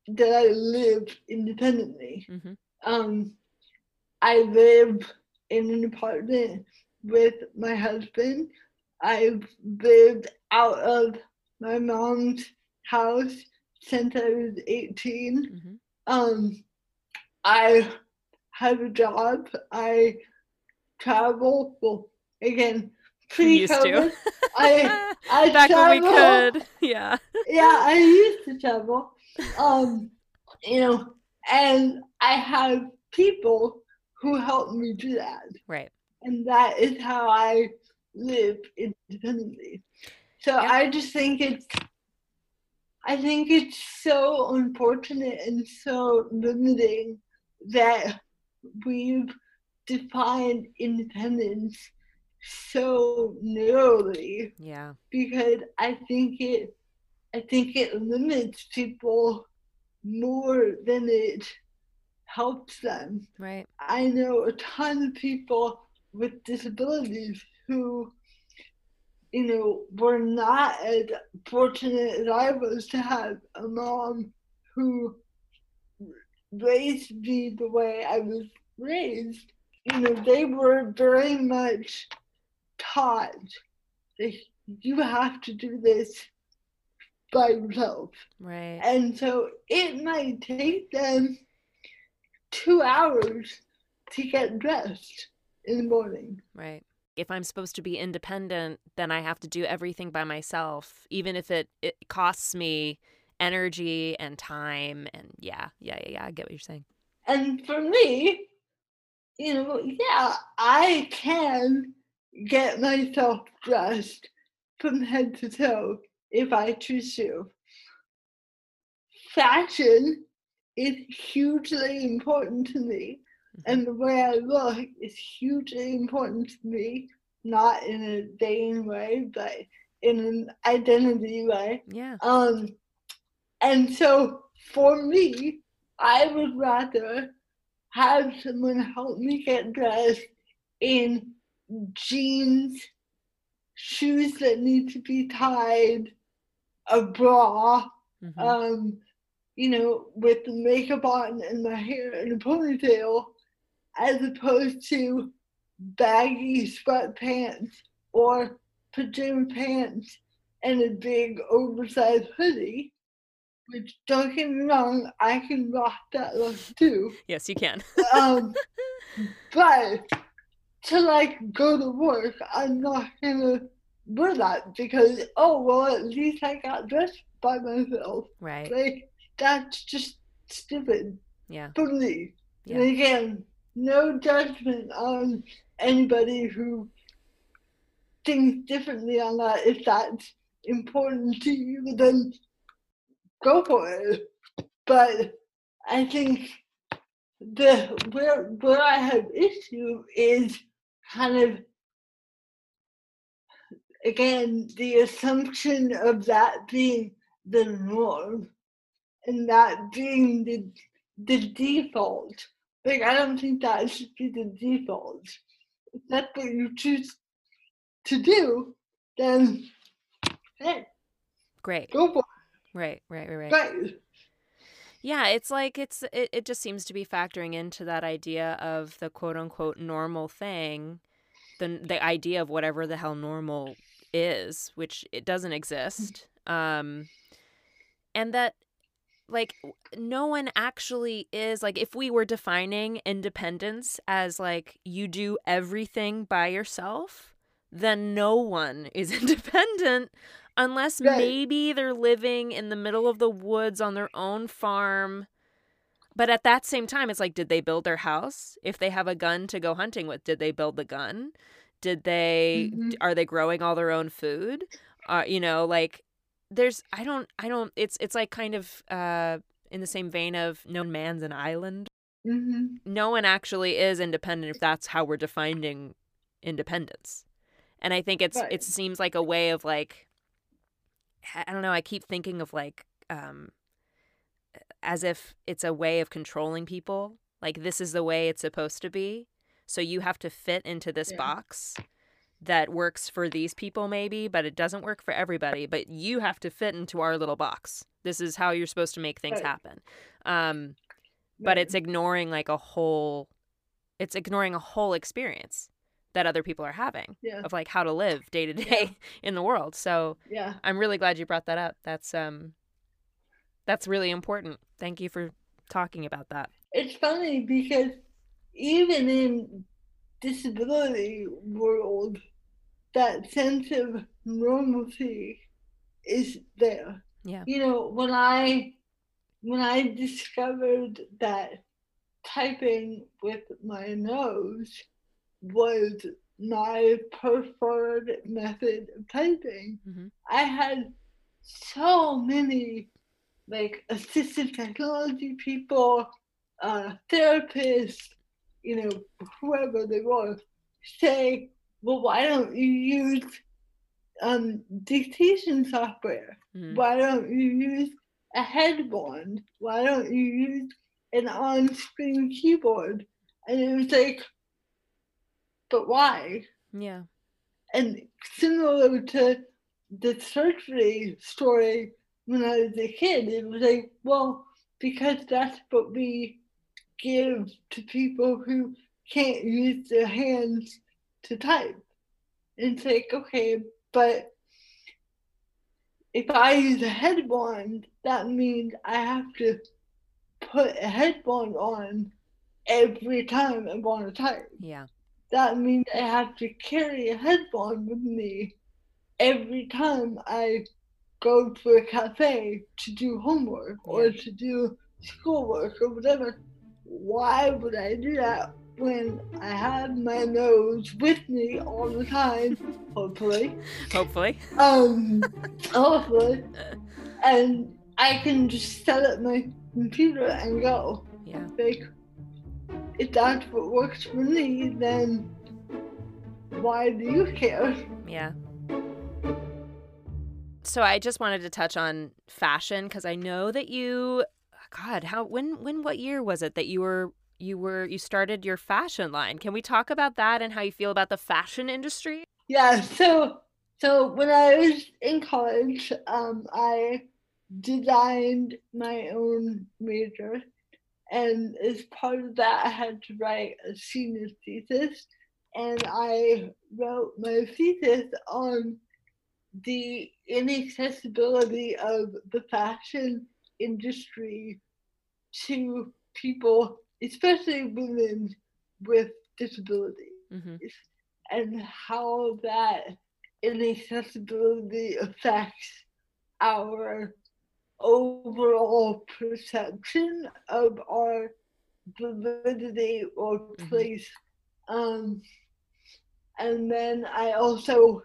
that i live independently mm-hmm. um i live in an apartment with my husband. I've lived out of my mom's house since I was 18. Mm-hmm. Um, I have a job. I travel. Well, again, pre-COVID, I I back travel. when we could. Yeah. yeah, I used to travel. Um, you know, and I have people who help me do that. Right and that is how I live independently. So yeah. I just think it's I think it's so unfortunate and so limiting that we've defined independence so narrowly. Yeah. Because I think it I think it limits people more than it helps them. Right. I know a ton of people with disabilities who, you know, were not as fortunate as I was to have a mom who raised me the way I was raised. You know, they were very much taught that you have to do this by yourself. Right. And so it might take them two hours to get dressed in the morning. Right. If I'm supposed to be independent, then I have to do everything by myself, even if it, it costs me energy and time. And yeah, yeah, yeah, yeah, I get what you're saying. And for me, you know, yeah, I can get myself dressed from head to toe if I choose to. Fashion is hugely important to me and the way I look is hugely important to me, not in a vain way, but in an identity way. Yeah. Um, and so for me, I would rather have someone help me get dressed in jeans, shoes that need to be tied, a bra, Mhm. um, you know, with the makeup on and my hair in a ponytail, as opposed to baggy sweatpants or pajama pants and a big oversized hoodie. Which don't get me wrong, I can rock that look too. yes, you can. Um, but to like go to work, I'm not gonna wear that because oh well, at least I got dressed by myself. right. Like that's just stupid Yeah. for me. Yeah. And again, no judgment on anybody who thinks differently on that. If that's important to you, then go for it. But I think the where where I have issue is kind of again the assumption of that being the norm and that being the the default. Like I don't think that should be the default. If that's what you choose to do, then hey, Great. go for Right. Right. Right. Right. it. Right. Yeah, it's like it's it, it just seems to be factoring into that idea of the quote unquote normal thing, the the idea of whatever the hell normal is, which it doesn't exist. Um and that like no one actually is like if we were defining independence as like you do everything by yourself, then no one is independent unless Right. maybe they're living in the middle of the woods on their own farm. But at that same time, it's like, did they build their house? If they have a gun to go hunting with, did they build the gun? Did they, Mhm. are they growing all their own food? Uh, you know, like there's, I don't, I don't, it's, it's like kind of uh, in the same vein of no man's an island. hmm No one actually is independent if that's how we're defining independence. And I think it's, Right. it seems like a way of like, I don't know. I keep thinking of like, um, as if it's a way of controlling people. Like this is the way it's supposed to be. So you have to fit into this Yeah. box that works for these people maybe, but it doesn't work for everybody. But you have to fit into our little box. This is how you're supposed to make things Right. happen. Um, but it's ignoring like a whole it's ignoring a whole experience that other people are having yeah, of like how to live day to day in the world. So yeah. I'm really glad you brought that up. That's um that's really important. Thank you for talking about that. It's funny because even in disability world, that sense of normalcy is there. Yeah. You know, when I when I discovered that typing with my nose was my preferred method of typing, Mhm. I had so many like assistive technology people, uh, therapists, you know, whoever they were, say, well, why don't you use um, dictation software? Mhm. Why don't you use a headband? Why don't you use an on screen keyboard? And it was like, but why? Yeah. And similar to the surgery story when I was a kid, it was like, well, because that's what we give to people who can't use their hands to type. And it's like, okay, but if I use a headband, that means I have to put a headband on every time I want to type Yeah. That means I have to carry a headphone with me every time I go to a cafe to do homework or to do schoolwork or whatever. Why would I do that when I have my nose with me all the time, hopefully? Hopefully. Um, hopefully. And I can just set up my computer and go Yeah. like if that's what works for me then why do you care Yeah. so I just wanted to touch on fashion because I know that you, God, how when when what year was it that you were you were you started your fashion line? Can we talk about that and how you feel about the fashion industry? Yeah. So so when I was in college, um, I designed my own major, and as part of that, I had to write a senior thesis, and I wrote my thesis on the inaccessibility of the fashion industry to people, especially women with disabilities, mm-hmm. and how that inaccessibility affects our overall perception of our validity or mm-hmm. place. Mm-hmm. Um, and then I also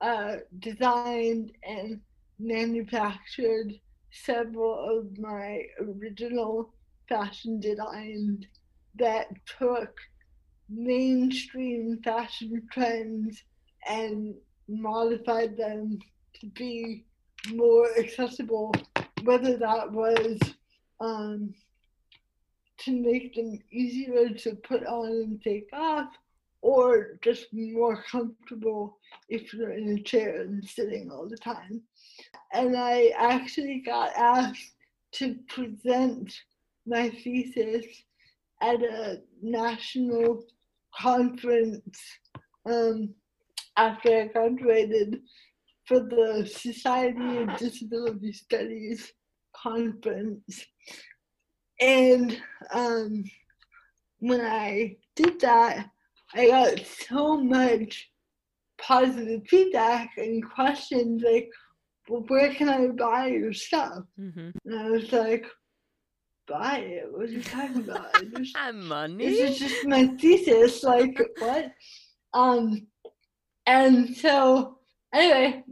uh, designed and manufactured several of my original fashion designs that took mainstream fashion trends and modified them to be more accessible, whether that was um, to make them easier to put on and take off, or just more comfortable if you're in a chair and sitting all the time. And I actually got asked to present my thesis at a national conference um, after I graduated for the Society of Disability Studies conference. And um, when I did that, I got so much positive feedback and questions like, well, where can I buy your stuff? Mm-hmm. And I was like, buy it? What are you talking about? Just, Money? This is just my thesis. Like, what? Um, and so, anyway,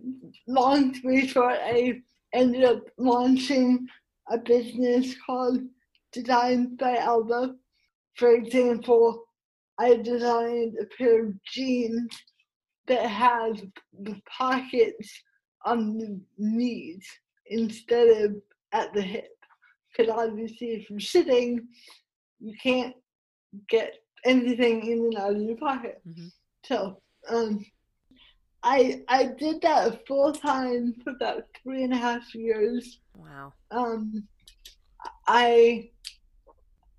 long story short, I ended up launching a business called Designs by Alva. For example, I designed a pair of jeans that the pockets on the knees instead of at the hip. Because obviously, if you're sitting, you can't get anything in and out of your pocket. Mm-hmm. So, um, I I did that full time for about three and a half years. Wow. Um, I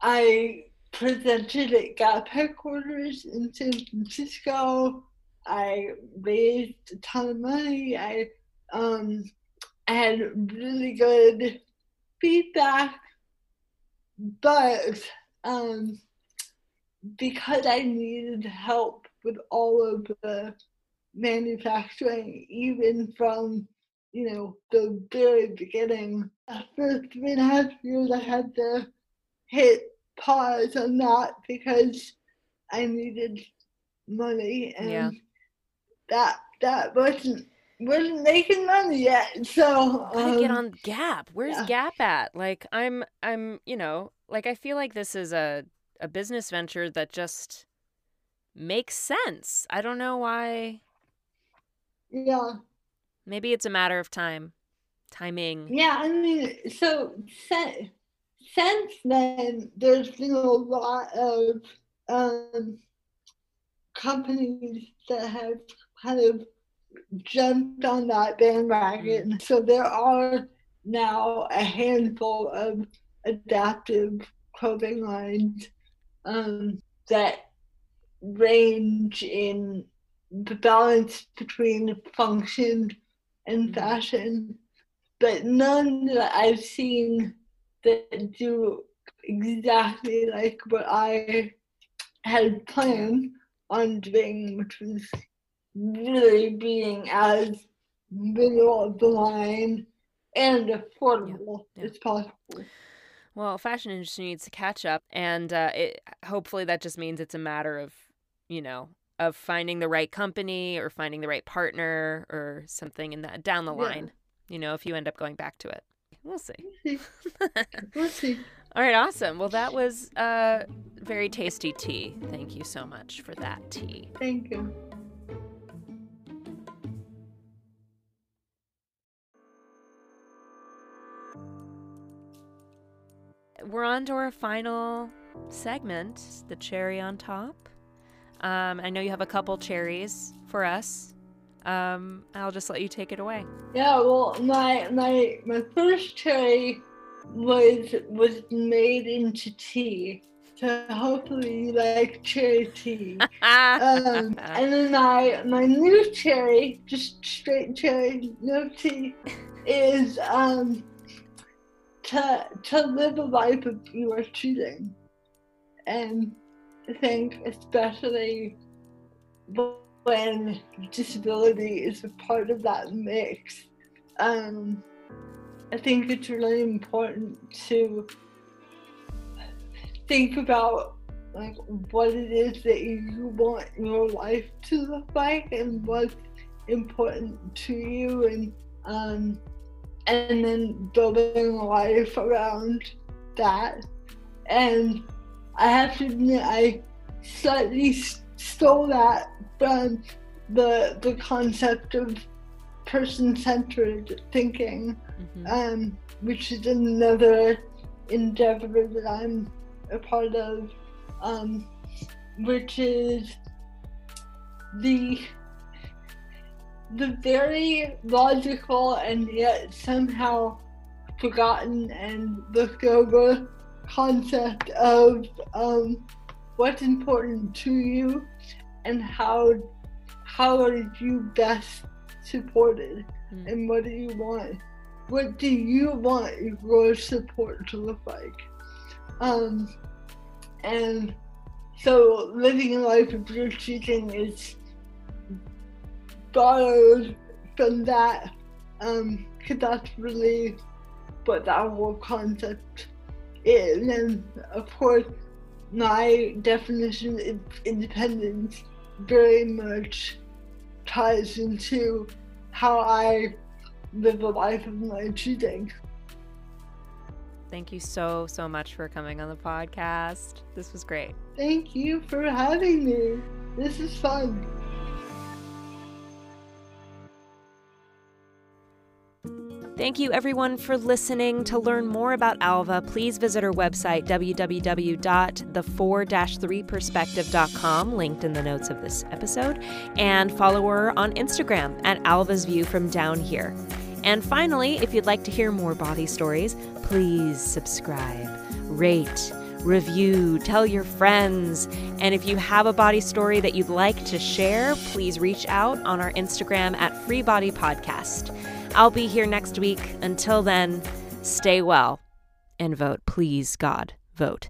I presented at Gap headquarters in San Francisco. I raised a ton of money. I um, I had really good feedback, but um, because I needed help with all of the manufacturing, even from you know the very beginning. After three and a half years, I had to hit pause on that because I needed money and yeah. that that wasn't wasn't making money yet. So um, gotta get um, on Gap. Where's yeah. Gap at? Like I'm I'm you know like I feel like this is a a business venture that just makes sense. I don't know why. Yeah. Maybe it's a matter of time, timing. Yeah, I mean, so since then, there's been a lot of um, companies that have kind of jumped on that bandwagon. Mm. So there are now a handful of adaptive clothing lines um, that range in the balance between function and mm. fashion, but none that I've seen that do exactly like what I had planned on doing, which was really being as middle of the line and affordable yeah, yeah. as possible. Well, fashion industry needs to catch up, and uh, it, hopefully that just means it's a matter of, you know, of finding the right company or finding the right partner or something in that down the line. Yeah. You know, if you end up going back to it. We'll see. We'll see. we'll see. All right, awesome. Well, that was uh, very tasty tea. Thank you so much for that tea. Thank you. We're on to our final segment, the cherry on top. Um, I know you have a couple cherries for us. Um, I'll just let you take it away. Yeah, well, my my my first cherry was was made into tea. So hopefully you like cherry tea. um, and then my my new cherry, just straight cherry, no tea, is um to to live a life of pure choosing. And think especially when disability is a part of that mix, um, I think it's really important to think about like what it is that you want your life to look like and what's important to you and um, and then building a life around that. And I have to admit, I slightly stole that from the the concept of person-centered thinking, mm-hmm. um, which is another endeavor that I'm a part of, um, which is the the very logical and yet somehow forgotten and looked over concept of um, what's important to you and how how are you best supported mm. and what do you want what do you want your support to look like um, and so living a life of your choosing is borrowed from that um because that's really what that whole concept and of course my definition of independence very much ties into how I live a life of my choosing. Thank you so, so much for coming on the podcast. This was great. Thank you for having me. This is fun. Thank you, everyone, for listening. To learn more about Alva, please visit our website, www.the4-3perspective.com, linked in the notes of this episode, and follow her on Instagram at Alva's View from Down Here. And finally, if you'd like to hear more body stories, please subscribe, rate, review, tell your friends. And if you have a body story that you'd like to share, please reach out on our Instagram at Free Body Podcast. I'll be here next week. Until then, stay well and vote. Please, God, vote.